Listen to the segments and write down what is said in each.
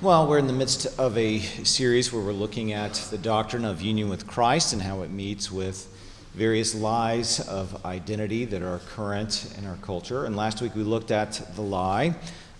Well, we're in the midst of a series where we're looking at the doctrine of union with Christ and how it meets with various lies of identity that are current in our culture. And last week we looked at the lie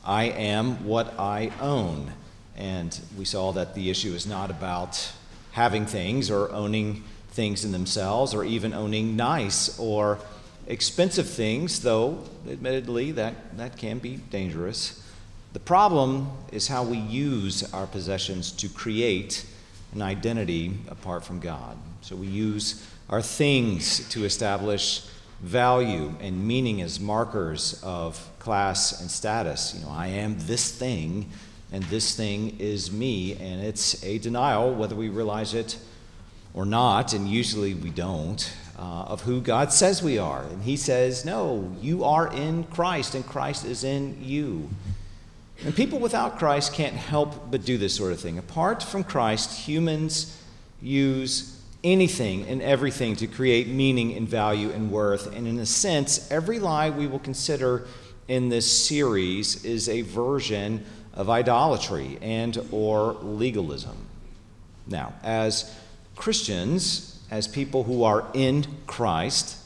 I am what I own. And we saw that the issue is not about having things or owning things in themselves or even owning nice or expensive things, though admittedly that, that can be dangerous. The problem is how we use our possessions to create an identity apart from God. So we use our things to establish value and meaning as markers of class and status. You know, I am this thing, and this thing is me, and it's a denial, whether we realize it or not, and usually we don't, uh, of who God says we are. And He says, No, you are in Christ, and Christ is in you. And people without Christ can't help but do this sort of thing. Apart from Christ, humans use anything and everything to create meaning and value and worth. And in a sense, every lie we will consider in this series is a version of idolatry and or legalism. Now, as Christians, as people who are in Christ,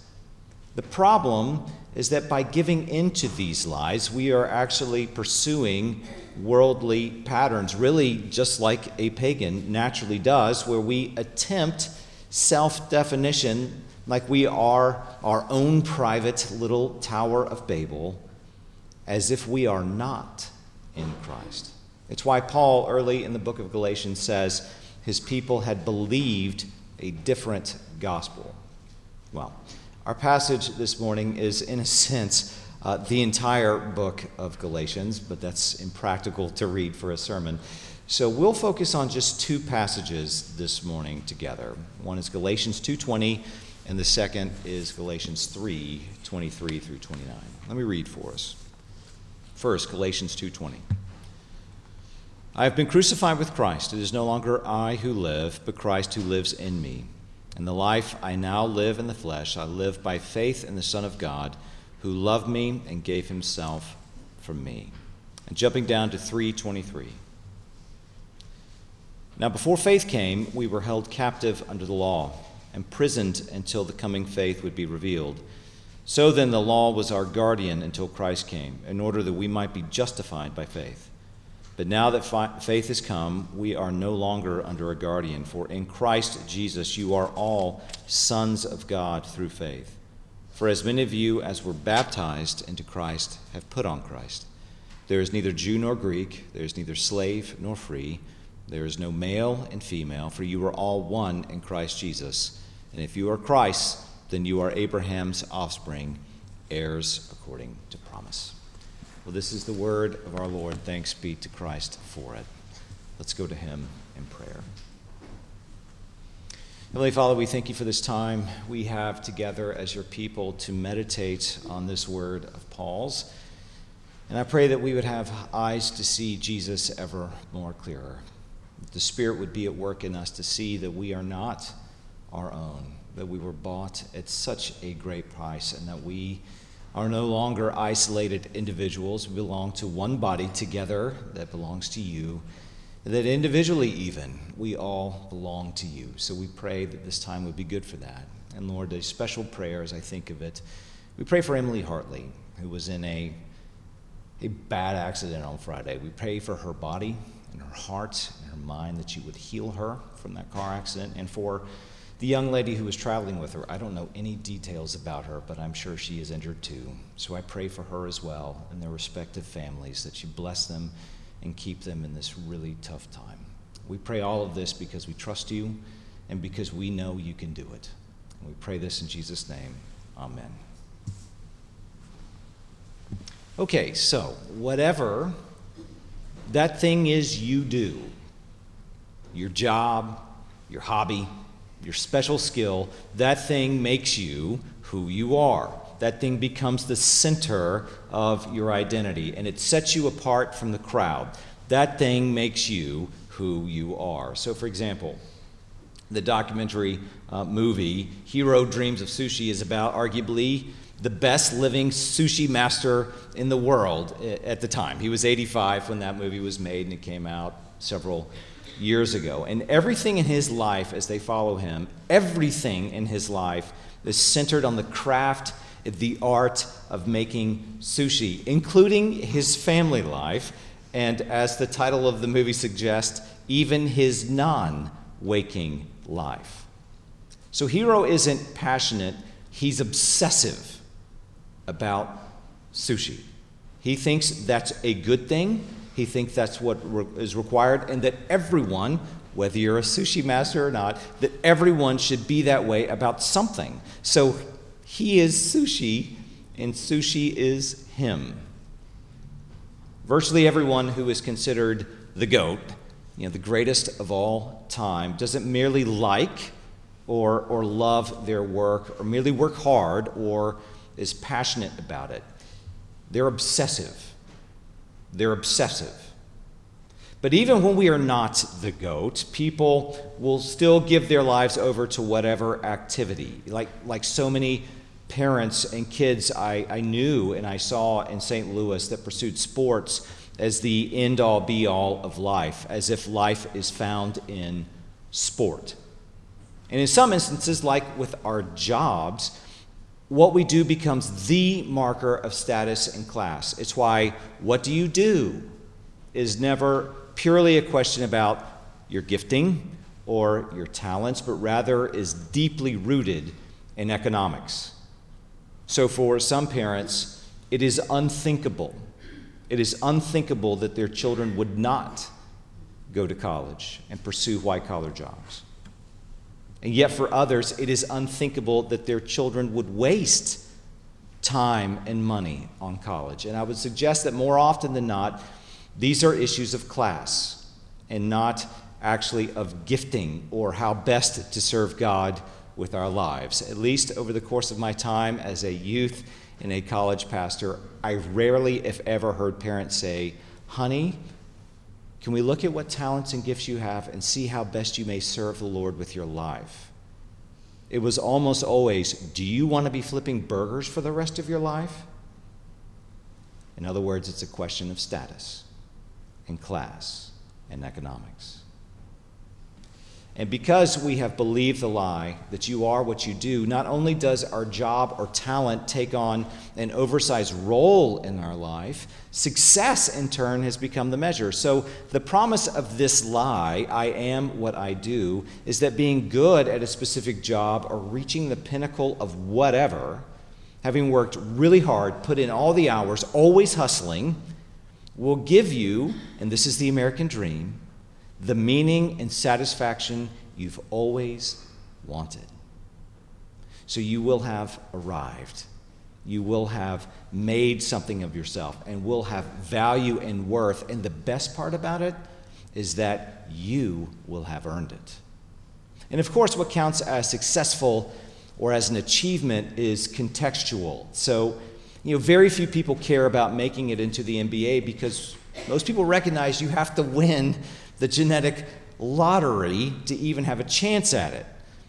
the problem is that by giving into these lies, we are actually pursuing worldly patterns, really just like a pagan naturally does, where we attempt self definition like we are our own private little Tower of Babel, as if we are not in Christ. It's why Paul, early in the book of Galatians, says his people had believed a different gospel. Well, our passage this morning is, in a sense, uh, the entire book of Galatians, but that's impractical to read for a sermon. So we'll focus on just two passages this morning together. One is Galatians 2:20 and the second is Galatians 3:23 through 29. Let me read for us. First, Galatians 2:20. I have been crucified with Christ. It is no longer I who live, but Christ who lives in me. And the life I now live in the flesh, I live by faith in the Son of God, who loved me and gave himself for me. And jumping down to 323. Now, before faith came, we were held captive under the law, imprisoned until the coming faith would be revealed. So then, the law was our guardian until Christ came, in order that we might be justified by faith. But now that fi- faith has come, we are no longer under a guardian, for in Christ Jesus you are all sons of God through faith. For as many of you as were baptized into Christ have put on Christ. There is neither Jew nor Greek, there is neither slave nor free, there is no male and female, for you are all one in Christ Jesus. And if you are Christ, then you are Abraham's offspring, heirs according to promise. Well, this is the word of our Lord. Thanks be to Christ for it. Let's go to him in prayer. Heavenly Father, we thank you for this time we have together as your people to meditate on this word of Paul's. And I pray that we would have eyes to see Jesus ever more clearer. The Spirit would be at work in us to see that we are not our own, that we were bought at such a great price, and that we are no longer isolated individuals. We belong to one body together that belongs to you. That individually, even, we all belong to you. So we pray that this time would be good for that. And Lord, a special prayer as I think of it. We pray for Emily Hartley, who was in a, a bad accident on Friday. We pray for her body and her heart and her mind that you would heal her from that car accident and for the young lady who was traveling with her, I don't know any details about her, but I'm sure she is injured too. So I pray for her as well and their respective families that you bless them and keep them in this really tough time. We pray all of this because we trust you and because we know you can do it. And we pray this in Jesus' name. Amen. Okay, so whatever that thing is you do, your job, your hobby, your special skill, that thing makes you who you are. That thing becomes the center of your identity and it sets you apart from the crowd. That thing makes you who you are. So, for example, the documentary uh, movie Jiro Dreams of Sushi is about arguably the best living sushi master in the world at the time. He was 85 when that movie was made and it came out several years ago. And everything in his life, as they follow him, everything in his life is centered on the craft, the art of making sushi, including his family life. And as the title of the movie suggests, even his non waking life. So Jiro isn't passionate, he's obsessive about sushi. He thinks that's a good thing. He thinks that's what re- is required, and that everyone, whether you're a sushi master or not, that everyone should be that way about something. So he is sushi, and sushi is him. Virtually everyone who is considered the GOAT, you know, the greatest of all time, doesn't merely like or, or love their work or merely work hard or is passionate about it. They're obsessive. They're obsessive. But even when we are not the goat, people will still give their lives over to whatever activity. Like, like so many parents and kids I, I knew and I saw in St. Louis that pursued sports as the end all be all of life, as if life is found in sport. And in some instances, like with our jobs, what we do becomes the marker of status and class. It's why what do you do is never purely a question about your gifting or your talents, but rather is deeply rooted in economics. So for some parents, it is unthinkable. It is unthinkable that their children would not go to college and pursue white collar jobs. And yet, for others, it is unthinkable that their children would waste time and money on college. And I would suggest that more often than not, these are issues of class and not actually of gifting or how best to serve God with our lives. At least over the course of my time as a youth and a college pastor, I rarely, if ever, heard parents say, Honey, can we look at what talents and gifts you have and see how best you may serve the Lord with your life? It was almost always, Do you want to be flipping burgers for the rest of your life? In other words, it's a question of status and class and economics. And because we have believed the lie that you are what you do, not only does our job or talent take on an oversized role in our life, success in turn has become the measure. So, the promise of this lie, I am what I do, is that being good at a specific job or reaching the pinnacle of whatever, having worked really hard, put in all the hours, always hustling, will give you, and this is the American dream, the meaning and satisfaction you've always wanted. So you will have arrived. You will have made something of yourself and will have value and worth. And the best part about it is that you will have earned it. And of course, what counts as successful or as an achievement is contextual. So, you know, very few people care about making it into the NBA because most people recognize you have to win the genetic lottery to even have a chance at it.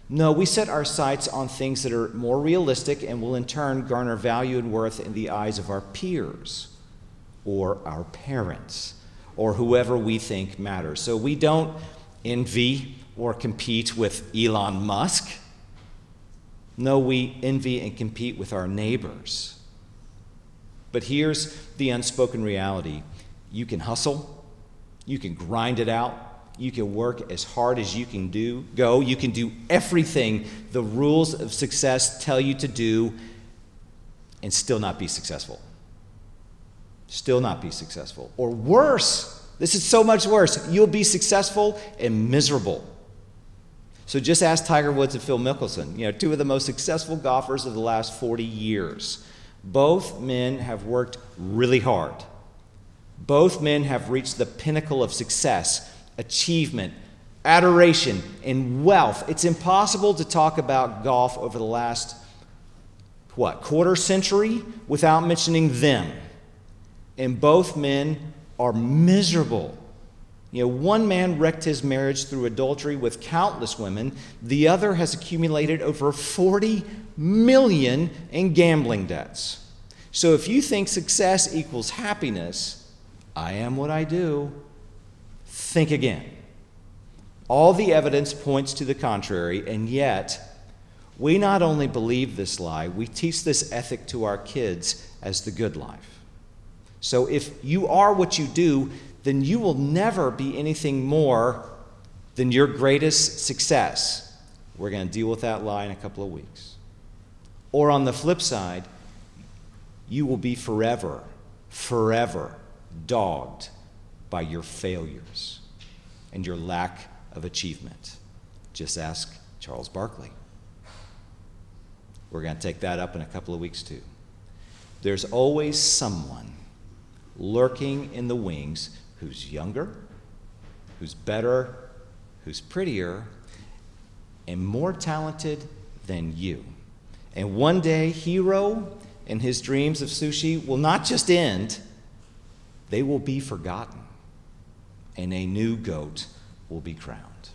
No, we set our sights on things that are more realistic and will in turn garner value and worth in the eyes of our peers or our parents or whoever we think matters. So we don't envy or compete with Elon Musk. No, we envy and compete with our neighbors. But here's the unspoken reality you can hustle, you can grind it out. You can work as hard as you can do. Go. You can do everything the rules of success tell you to do and still not be successful. Still not be successful. Or worse, this is so much worse. You'll be successful and miserable. So just ask Tiger Woods and Phil Mickelson, you know, two of the most successful golfers of the last 40 years. Both men have worked really hard. Both men have reached the pinnacle of success, achievement, adoration, and wealth. It's impossible to talk about golf over the last, what, quarter century without mentioning them. And both men are miserable You know, one man wrecked his marriage through adultery with countless women, the other has accumulated over 40 million in gambling debts. So if you think success equals happiness, I am what I do, think again. All the evidence points to the contrary, and yet, we not only believe this lie, we teach this ethic to our kids as the good life. So if you are what you do, then you will never be anything more than your greatest success. We're going to deal with that lie in a couple of weeks. Or on the flip side, you will be forever, forever dogged by your failures and your lack of achievement. Just ask Charles Barkley. We're going to take that up in a couple of weeks, too. There's always someone lurking in the wings who's younger, who's better, who's prettier, and more talented than you. And one day, Jiro and his dreams of sushi will not just end, they will be forgotten, and a new goat will be crowned.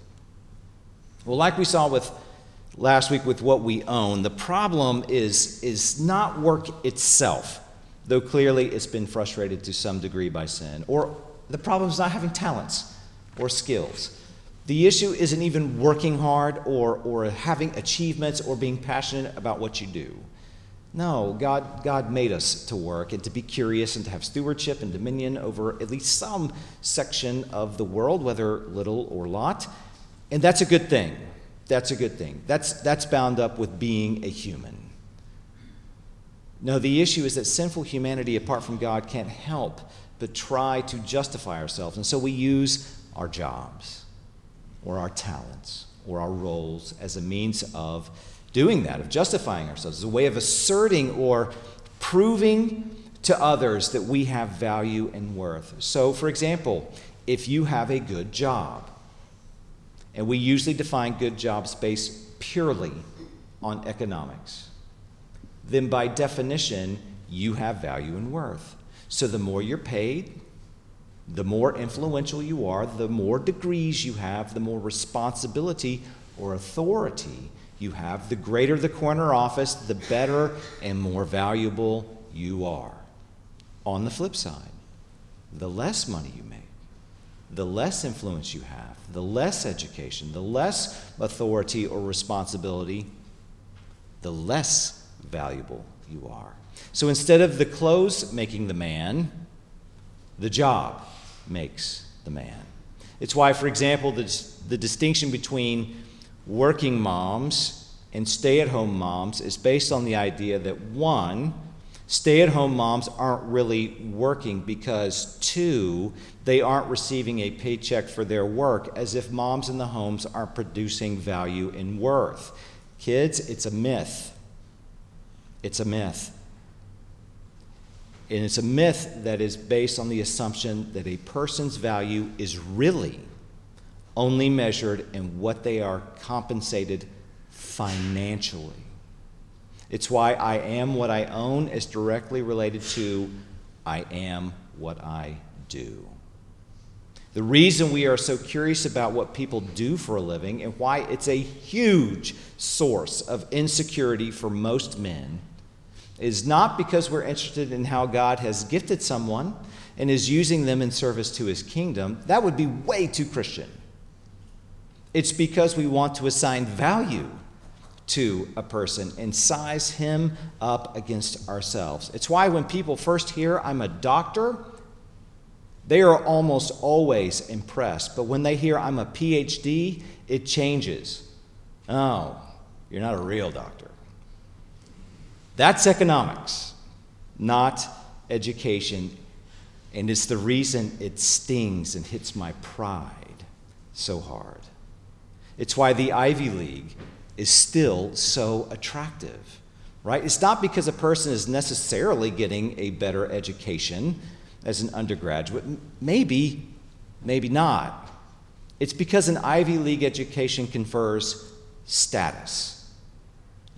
Well, like we saw with last week with what we own, the problem is, is not work itself, though clearly it's been frustrated to some degree by sin, or the problem is not having talents or skills. The issue isn't even working hard or, or having achievements or being passionate about what you do. No, God, God made us to work and to be curious and to have stewardship and dominion over at least some section of the world, whether little or lot. And that's a good thing. That's a good thing. That's, that's bound up with being a human. No, the issue is that sinful humanity, apart from God, can't help but try to justify ourselves. And so we use our jobs or our talents or our roles as a means of doing that, of justifying ourselves, as a way of asserting or proving to others that we have value and worth. So, for example, if you have a good job, and we usually define good jobs based purely on economics, then by definition, you have value and worth. So the more you're paid, the more influential you are, the more degrees you have, the more responsibility or authority you have, the greater the corner office, the better and more valuable you are. On the flip side, the less money you make, the less influence you have, the less education, the less authority or responsibility, the less valuable you are. So instead of the clothes making the man, the job makes the man. It's why, for example, the, the distinction between working moms and stay at home moms is based on the idea that one, stay at home moms aren't really working because two, they aren't receiving a paycheck for their work, as if moms in the homes aren't producing value and worth. Kids, it's a myth. It's a myth. And it's a myth that is based on the assumption that a person's value is really only measured in what they are compensated financially. It's why I am what I own is directly related to I am what I do. The reason we are so curious about what people do for a living and why it's a huge source of insecurity for most men is not because we're interested in how God has gifted someone and is using them in service to his kingdom. That would be way too Christian. It's because we want to assign value to a person and size him up against ourselves. It's why when people first hear I'm a doctor, they are almost always impressed. But when they hear I'm a PhD, it changes. Oh, you're not a real doctor. That's economics, not education. And it's the reason it stings and hits my pride so hard. It's why the Ivy League is still so attractive, right? It's not because a person is necessarily getting a better education as an undergraduate. Maybe, maybe not. It's because an Ivy League education confers status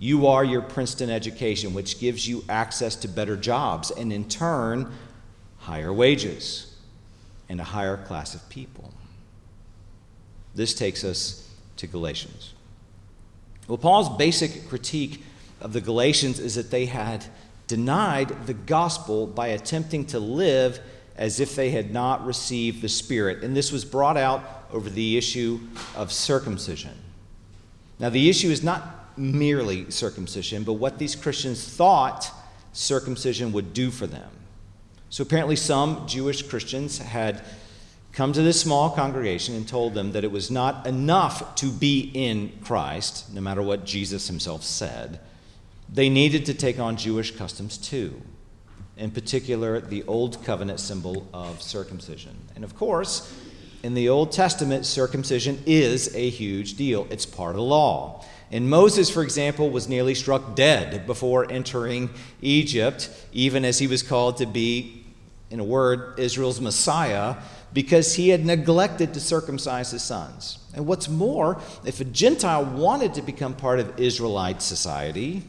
you are your Princeton education, which gives you access to better jobs and, in turn, higher wages and a higher class of people. This takes us to Galatians. Well, Paul's basic critique of the Galatians is that they had denied the gospel by attempting to live as if they had not received the Spirit. And this was brought out over the issue of circumcision. Now, the issue is not merely circumcision, but what these Christians thought circumcision would do for them. So, apparently, some Jewish Christians had come to this small congregation and told them that it was not enough to be in Christ, no matter what Jesus himself said. They needed to take on Jewish customs too, in particular, the Old Covenant symbol of circumcision. And of course, in the Old Testament, circumcision is a huge deal, it's part of the law. And Moses, for example, was nearly struck dead before entering Egypt, even as he was called to be, in a word, Israel's Messiah because he had neglected to circumcise his sons. And what's more, if a Gentile wanted to become part of Israelite society,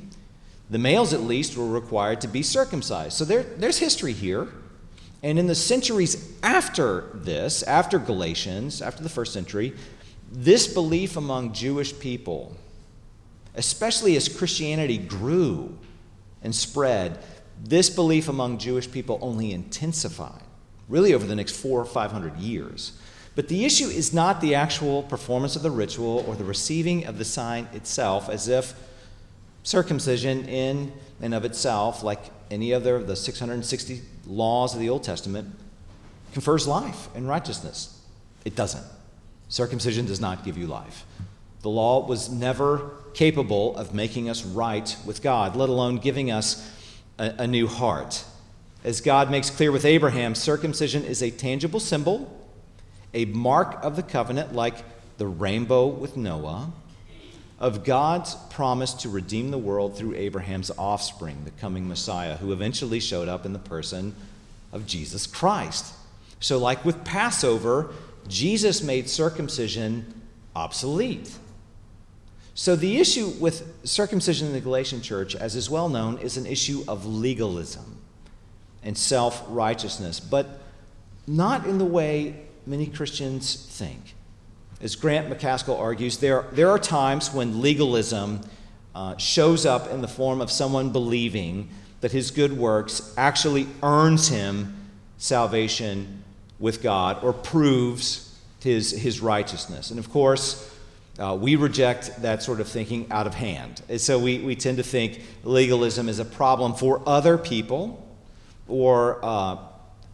the males at least were required to be circumcised. So there, there's history here. And in the centuries after this, after Galatians, after the first century, this belief among Jewish people, especially as Christianity grew and spread, this belief among Jewish people only intensified really over the next four or five hundred years. But the issue is not the actual performance of the ritual or the receiving of the sign itself, as if circumcision in and of itself, like any other of the 660 laws of the Old Testament, confers life and righteousness. It doesn't. Circumcision does not give you life. The law was never capable of making us right with God, let alone giving us a, a new heart. As God makes clear with Abraham, circumcision is a tangible symbol, a mark of the covenant, like the rainbow with Noah, of God's promise to redeem the world through Abraham's offspring, the coming Messiah, who eventually showed up in the person of Jesus Christ. So, like with Passover, Jesus made circumcision obsolete. So, the issue with circumcision in the Galatian church, as is well known, is an issue of legalism and self righteousness, but not in the way many Christians think. As Grant Macaskill argues, there, there are times when legalism uh, shows up in the form of someone believing that his good works actually earns him salvation with God or proves his, his righteousness. And of course, uh, we reject that sort of thinking out of hand. And so we, we tend to think legalism is a problem for other people or uh,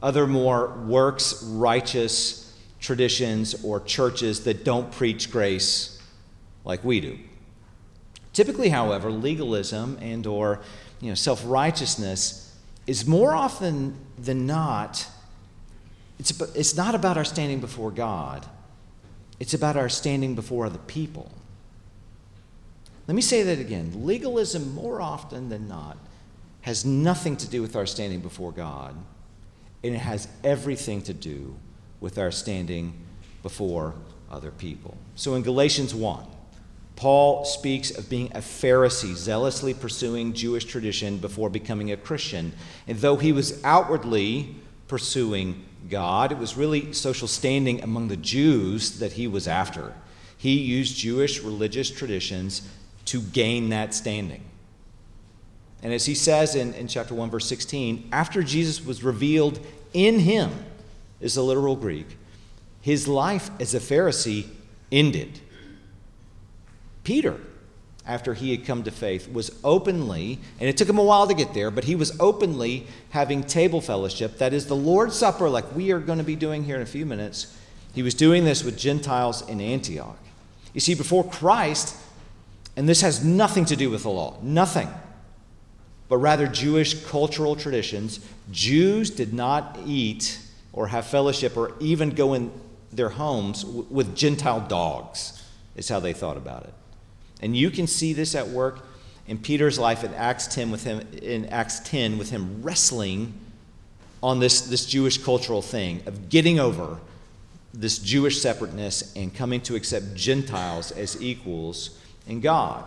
other more works righteous traditions or churches that don't preach grace like we do. Typically, however, legalism and or you know, self-righteousness is more often than not it's, it's not about our standing before God. It's about our standing before other people. Let me say that again. Legalism, more often than not, has nothing to do with our standing before God, and it has everything to do with our standing before other people. So in Galatians 1, Paul speaks of being a Pharisee, zealously pursuing Jewish tradition before becoming a Christian. And though he was outwardly pursuing God, it was really social standing among the Jews that he was after. He used Jewish religious traditions to gain that standing. And as he says in, in chapter 1, verse 16, after Jesus was revealed in him, is the literal Greek, his life as a Pharisee ended. Peter, after he had come to faith, was openly, and it took him a while to get there, but he was openly having table fellowship. That is the Lord's Supper, like we are going to be doing here in a few minutes. He was doing this with Gentiles in Antioch. You see, before Christ, and this has nothing to do with the law, nothing but rather Jewish cultural traditions, Jews did not eat or have fellowship or even go in their homes with Gentile dogs, is how they thought about it. And you can see this at work in Peter's life in Acts 10 with him in Acts 10 with him wrestling on this, this Jewish cultural thing of getting over this Jewish separateness and coming to accept Gentiles as equals in God.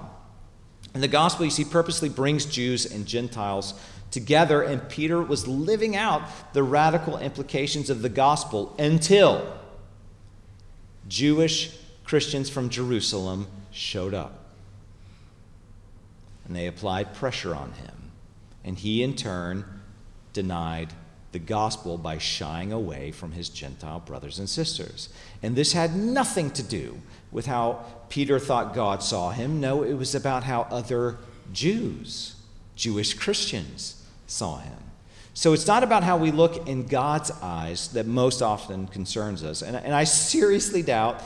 And the gospel, you see, purposely brings Jews and Gentiles together, and Peter was living out the radical implications of the gospel until Jewish Christians from Jerusalem showed up. And they applied pressure on him. And he, in turn, denied the gospel by shying away from his Gentile brothers and sisters. And this had nothing to do with how Peter thought God saw him. No, it was about how other Jews, Jewish Christians, saw him. So it's not about how we look in God's eyes that most often concerns us. And, and I seriously doubt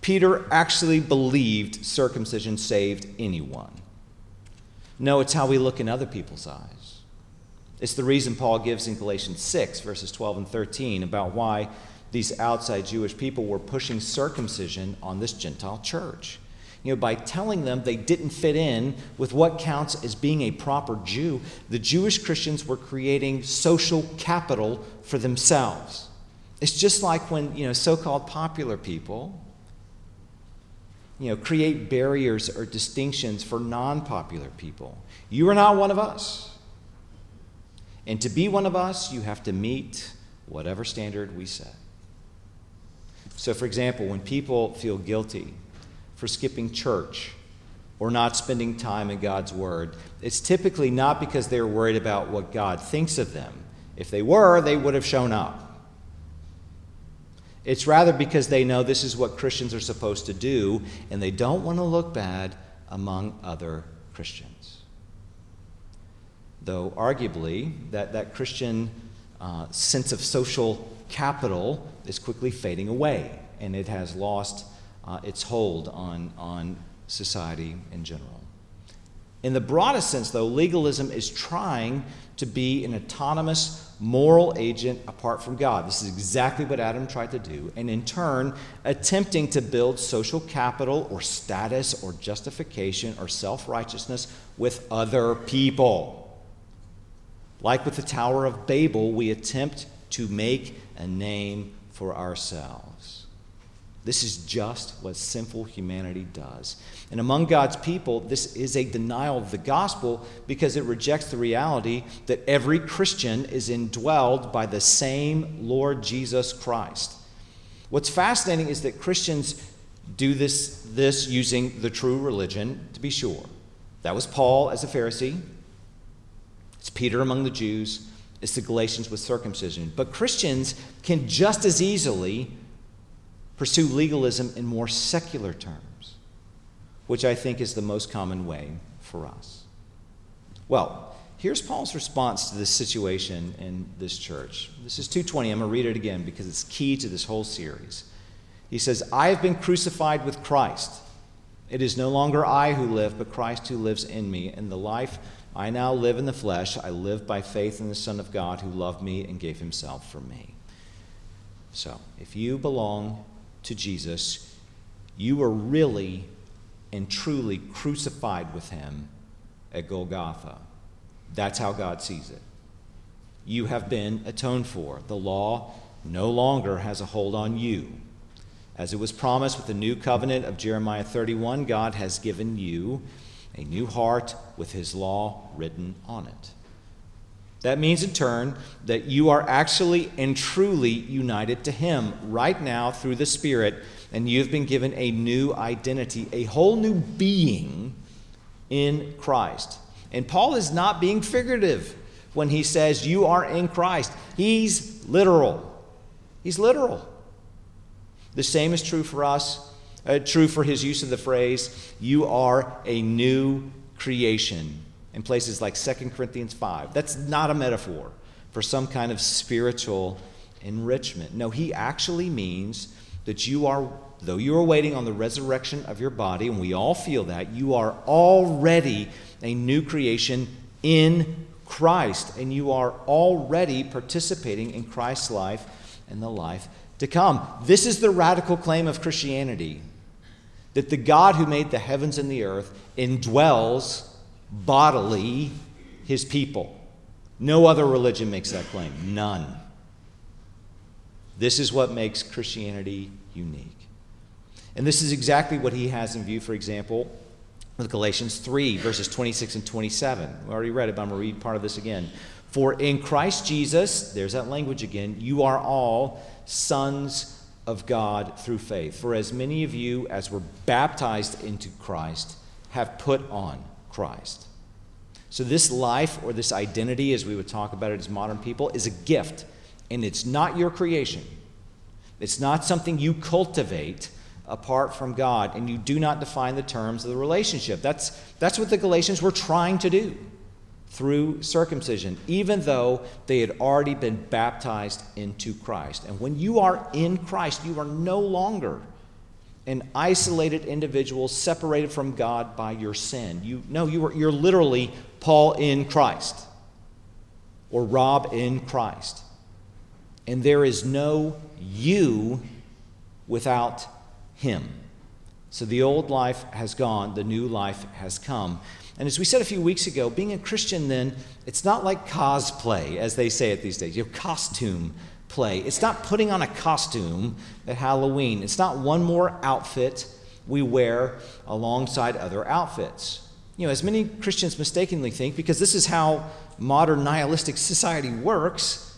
Peter actually believed circumcision saved anyone. No, it's how we look in other people's eyes. It's the reason Paul gives in Galatians 6, verses 12 and 13, about why these outside Jewish people were pushing circumcision on this Gentile church. You know, by telling them they didn't fit in with what counts as being a proper Jew, the Jewish Christians were creating social capital for themselves. It's just like when, you know, so-called popular people, you know, create barriers or distinctions for non-popular people. You are not one of us. And to be one of us, you have to meet whatever standard we set. So, for example, when people feel guilty for skipping church or not spending time in God's Word, it's typically not because they're worried about what God thinks of them. If they were, they would have shown up. It's rather because they know this is what Christians are supposed to do, and they don't want to look bad among other Christians. Though, arguably, that, that Christian uh, sense of social capital is quickly fading away, and it has lost uh, its hold on, on society in general. In the broadest sense, though, legalism is trying to be an autonomous moral agent apart from God. This is exactly what Adam tried to do, and in turn, attempting to build social capital or status or justification or self righteousness with other people. Like with the Tower of Babel, we attempt to make a name for ourselves. This is just what sinful humanity does. And among God's people, this is a denial of the gospel because it rejects the reality that every Christian is indwelled by the same Lord Jesus Christ. What's fascinating is that Christians do this, this using the true religion, to be sure. That was Paul as a Pharisee, it's Peter among the Jews, it's the Galatians with circumcision. But Christians can just as easily pursue legalism in more secular terms, which I think is the most common way for us. Well, here's Paul's response to this situation in this church. This is 220. I'm going to read it again because it's key to this whole series. He says, I have been crucified with Christ. It is no longer I who live, but Christ who lives in me. And the life I now live in the flesh, I live by faith in the Son of God who loved me and gave himself for me. So, if you belong to Jesus, you were really and truly crucified with him at Golgotha. That's how God sees it. You have been atoned for. The law no longer has a hold on you. As it was promised with the new covenant of Jeremiah 31, God has given you a new heart with his law written on it. That means, in turn, that you are actually and truly united to Him right now through the Spirit, and you've been given a new identity, a whole new being in Christ. And Paul is not being figurative when he says you are in Christ, he's literal. He's literal. The same is true for us, uh, true for his use of the phrase, you are a new creation in places like 2 Corinthians 5. That's not a metaphor for some kind of spiritual enrichment. No, he actually means that you are, though you are waiting on the resurrection of your body, and we all feel that, you are already a new creation in Christ, and you are already participating in Christ's life and the life to come. This is the radical claim of Christianity that the God who made the heavens and the earth indwells bodily his people. No other religion makes that claim. None. This is what makes Christianity unique. And this is exactly what he has in view, for example, with Galatians 3, verses 26 and 27. We already read it, but I'm going to read part of this again. For in Christ Jesus, there's that language again, you are all sons of God through faith. For as many of you as were baptized into Christ have put on Christ. So, this life or this identity, as we would talk about it as modern people, is a gift, and it's not your creation. It's not something you cultivate apart from God, and you do not define the terms of the relationship. That's, that's what the Galatians were trying to do through circumcision, even though they had already been baptized into Christ. And when you are in Christ, you are no longer an isolated individual separated from God by your sin. You no, you are you're literally Paul in Christ or Rob in Christ. And there is no you without him. So the old life has gone, the new life has come. And as we said a few weeks ago, being a Christian then, it's not like cosplay, as they say it these days. You costume play. It's not putting on a costume at Halloween. It's not one more outfit we wear alongside other outfits. You know, as many Christians mistakenly think, because this is how modern nihilistic society works,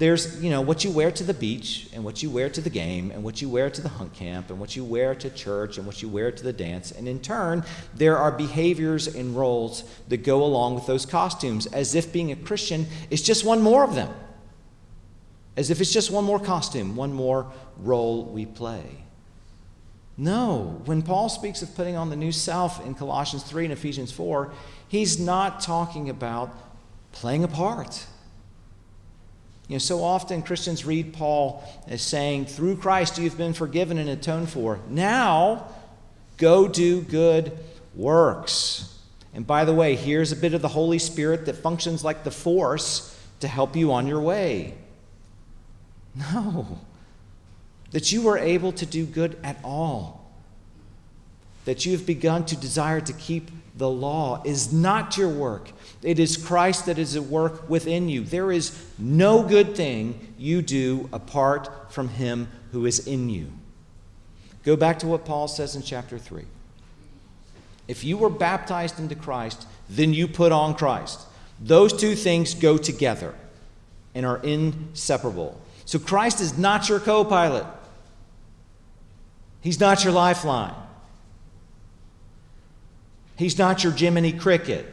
there's you know what you wear to the beach and what you wear to the game and what you wear to the hunt camp and what you wear to church and what you wear to the dance and in turn there are behaviors and roles that go along with those costumes as if being a christian is just one more of them as if it's just one more costume one more role we play no when paul speaks of putting on the new self in colossians 3 and ephesians 4 he's not talking about playing a part you know, so often Christians read Paul as saying, through Christ you've been forgiven and atoned for. Now, go do good works. And by the way, here's a bit of the Holy Spirit that functions like the force to help you on your way. No. That you are able to do good at all. That you have begun to desire to keep the law is not your work. It is Christ that is at work within you. There is no good thing you do apart from Him who is in you. Go back to what Paul says in chapter 3. If you were baptized into Christ, then you put on Christ. Those two things go together and are inseparable. So Christ is not your co pilot, He's not your lifeline, He's not your Jiminy Cricket.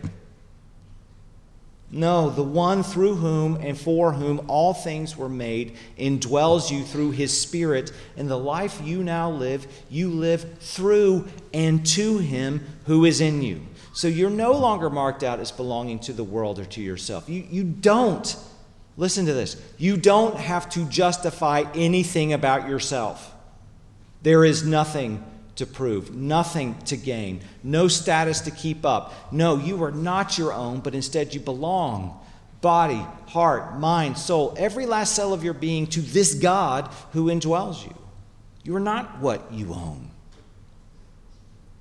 No, the one through whom and for whom all things were made indwells you through his Spirit, and the life you now live, you live through and to him who is in you. So you're no longer marked out as belonging to the world or to yourself. You, you don't, listen to this, you don't have to justify anything about yourself. There is nothing to prove, nothing to gain, no status to keep up. No, you are not your own, but instead you belong body, heart, mind, soul, every last cell of your being to this God who indwells you. You are not what you own.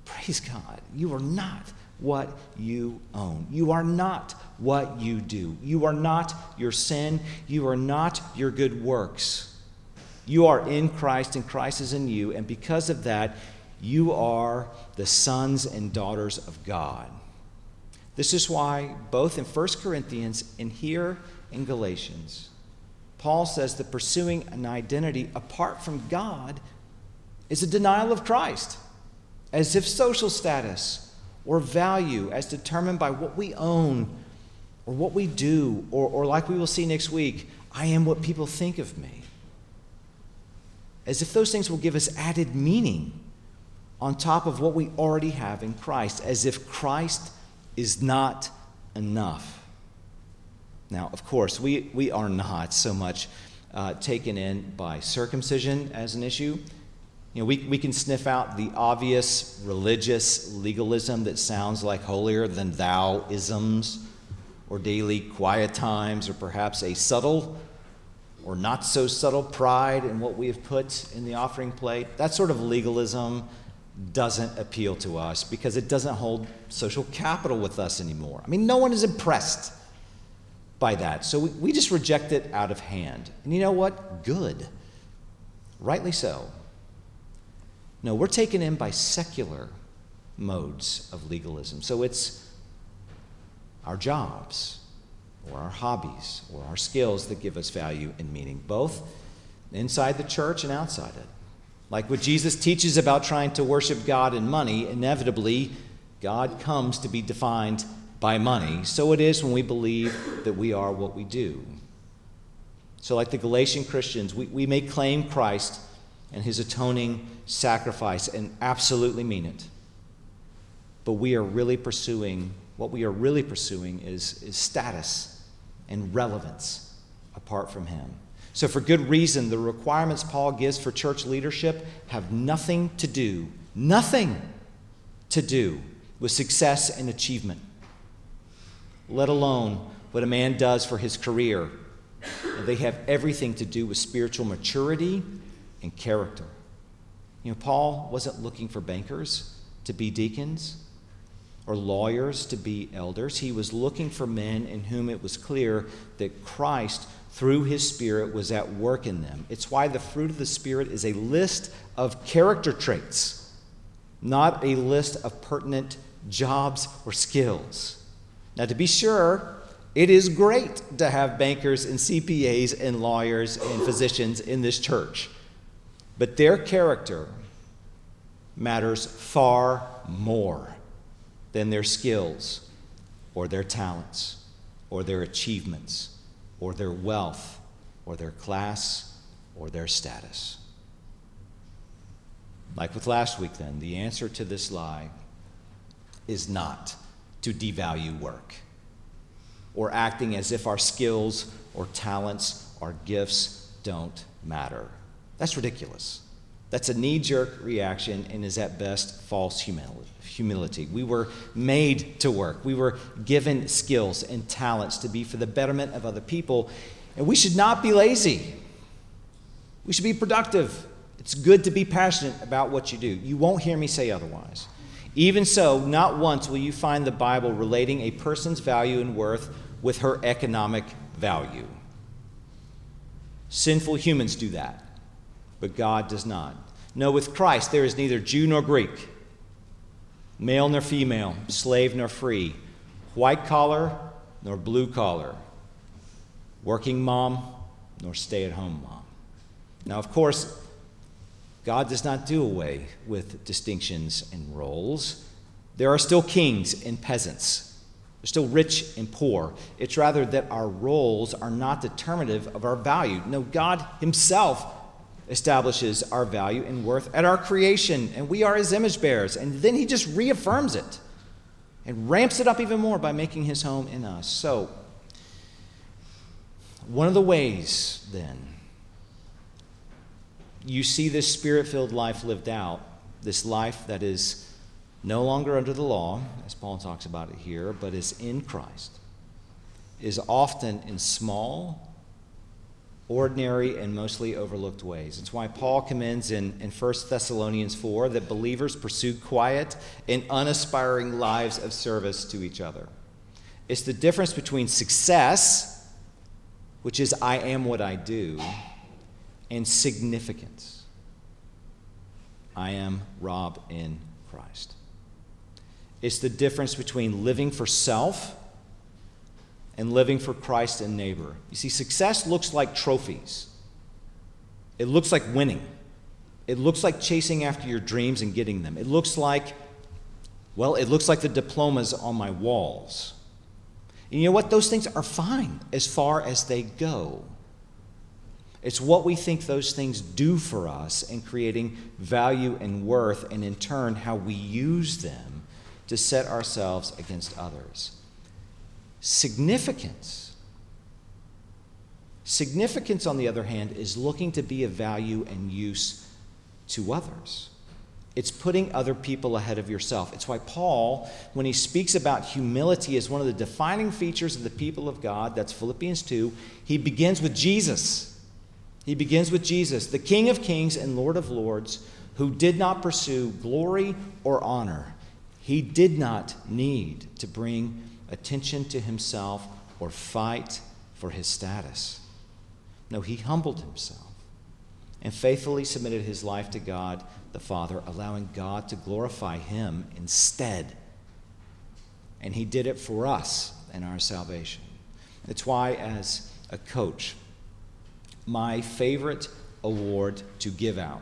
Praise God. You are not what you own. You are not what you do. You are not your sin. You are not your good works. You are in Christ, and Christ is in you. And because of that, you are the sons and daughters of God. This is why, both in 1 Corinthians and here in Galatians, Paul says that pursuing an identity apart from God is a denial of Christ, as if social status or value, as determined by what we own or what we do, or, or like we will see next week, I am what people think of me. As if those things will give us added meaning on top of what we already have in Christ, as if Christ is not enough. Now, of course, we, we are not so much uh, taken in by circumcision as an issue. You know, we, we can sniff out the obvious religious legalism that sounds like holier than thou isms or daily quiet times or perhaps a subtle or not so subtle pride in what we have put in the offering plate. That sort of legalism doesn't appeal to us because it doesn't hold social capital with us anymore. I mean, no one is impressed by that. So we, we just reject it out of hand. And you know what? Good. Rightly so. No, we're taken in by secular modes of legalism. So it's our jobs or our hobbies or our skills that give us value and meaning. Both inside the church and outside it. Like what Jesus teaches about trying to worship God in money, inevitably, God comes to be defined by money. So it is when we believe that we are what we do. So, like the Galatian Christians, we, we may claim Christ and his atoning sacrifice and absolutely mean it. But we are really pursuing, what we are really pursuing is, is status and relevance apart from him. So, for good reason, the requirements Paul gives for church leadership have nothing to do, nothing to do with success and achievement, let alone what a man does for his career. They have everything to do with spiritual maturity and character. You know, Paul wasn't looking for bankers to be deacons or lawyers to be elders. He was looking for men in whom it was clear that Christ, through his Spirit, was at work in them. It's why the fruit of the Spirit is a list of character traits, not a list of pertinent jobs or skills. Now, to be sure, it is great to have bankers and CPAs and lawyers and physicians in this church. But their character matters far more than their skills or their talents or their achievements or their wealth or their class or their status. Like with last week, then, the answer to this lie is not to devalue work or acting as if our skills or talents or gifts don't matter. That's ridiculous. That's a knee jerk reaction and is at best false humility. We were made to work, we were given skills and talents to be for the betterment of other people, and we should not be lazy. We should be productive. It's good to be passionate about what you do. You won't hear me say otherwise. Even so, not once will you find the Bible relating a person's value and worth with her economic value. Sinful humans do that but God does not. No, with Christ there is neither Jew nor Greek, male nor female, slave nor free, white collar nor blue collar, working mom nor stay at home mom. Now, of course, God does not do away with distinctions and roles. There are still kings and peasants. They're still rich and poor. It's rather that our roles are not determinative of our value. No, God Himself establishes our value and worth at our creation, and we are his image bearers. And then he just reaffirms it and ramps it up even more by making his home in us. So, one of the ways then you see this spirit filled life lived out, this life that is no longer under the law, as Paul talks about it here, but is in Christ, is often in small ordinary and mostly overlooked ways. It's why Paul commends in, in 1 Thessalonians 4 that believers pursue quiet and unaspiring lives of service to each other. It's the difference between success, which is I am what I do, and significance. I am Rob in Christ. It's the difference between living for self and living for Christ and neighbor. You see, success looks like trophies, it looks like winning, it looks like chasing after your dreams and getting them. It looks like, well, it looks like the diplomas on my walls. And you know what? Those things are fine as far as they go. It's what we think those things do for us in creating value and worth, and in turn, how we use them to set ourselves against others significance. Significance, on the other hand, is looking to be of value and use to others. It's putting other people ahead of yourself. It's why Paul, when he speaks about humility as one of the defining features of the people of God, that's Philippians 2, he begins with Jesus. He begins with Jesus, the King of kings and Lord of lords, who did not pursue glory or honor. He did not need to bring attention to himself or fight for his status. No, he humbled himself and faithfully submitted his life to God the Father, allowing God to glorify him instead. And he did it for us and our salvation. It's why, as a coach, my favorite award to give out.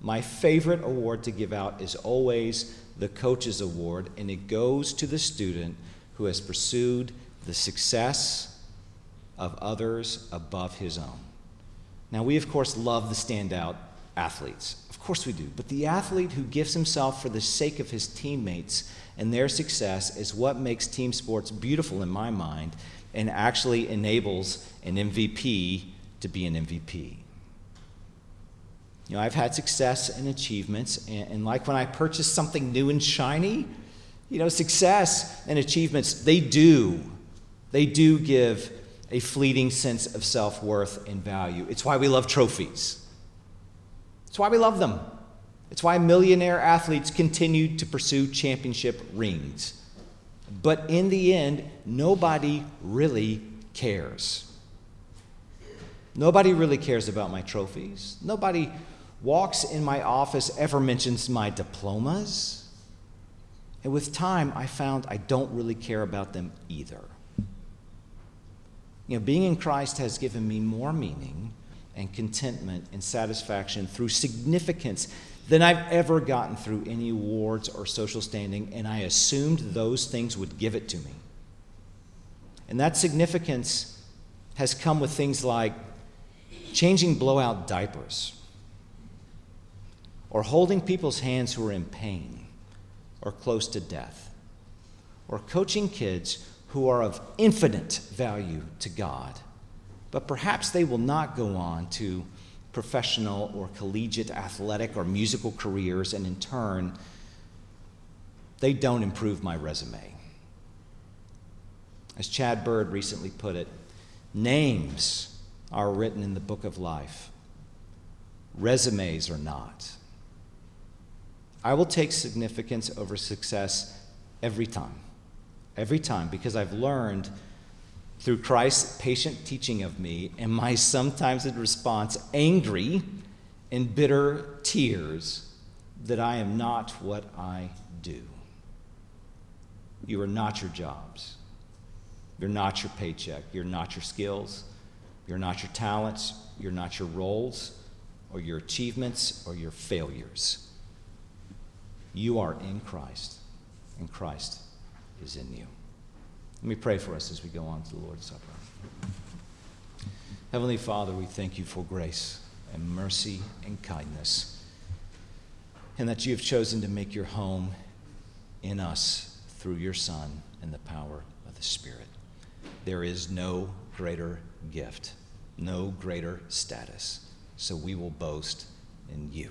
My favorite award to give out is always the Coach's Award, and it goes to the student who has pursued the success of others above his own. Now, we, of course, love the standout athletes. Of course, we do. But the athlete who gives himself for the sake of his teammates and their success is what makes team sports beautiful in my mind and actually enables an MVP to be an MVP. You know, I've had success and achievements, and, and, like when I purchase something new and shiny, you know, success and achievements, they do, they do give a fleeting sense of self worth and value. It's why we love trophies. It's why we love them. It's why millionaire athletes continue to pursue championship rings. But in the end, nobody really cares. Nobody really cares about my trophies. Nobody walks in my office ever mentions my diplomas. And with time, I found I don't really care about them either. You know, being in Christ has given me more meaning and contentment and satisfaction through significance than I've ever gotten through any awards or social standing, and I assumed those things would give it to me. And that significance has come with things like changing blowout diapers, or holding people's hands who are in pain or close to death, or coaching kids who are of infinite value to God, but perhaps they will not go on to professional or collegiate athletic or musical careers, and in turn, they don't improve my resume. As Chad Bird recently put it, names are written in the book of life, resumes are not. I will take significance over success every time every time because I've learned through Christ's patient teaching of me and my sometimes in response angry and bitter tears that I am not what I do. You are not your jobs. You're not your paycheck. You're not your skills. You're not your talents. You're not your roles or your achievements or your failures. You are in Christ, and Christ is in you. Let me pray for us as we go on to the Lord's Supper. Heavenly Father, we thank you for grace and mercy and kindness, and that you have chosen to make your home in us through your Son and the power of the Spirit. There is no greater gift, no greater status, so we will boast in you.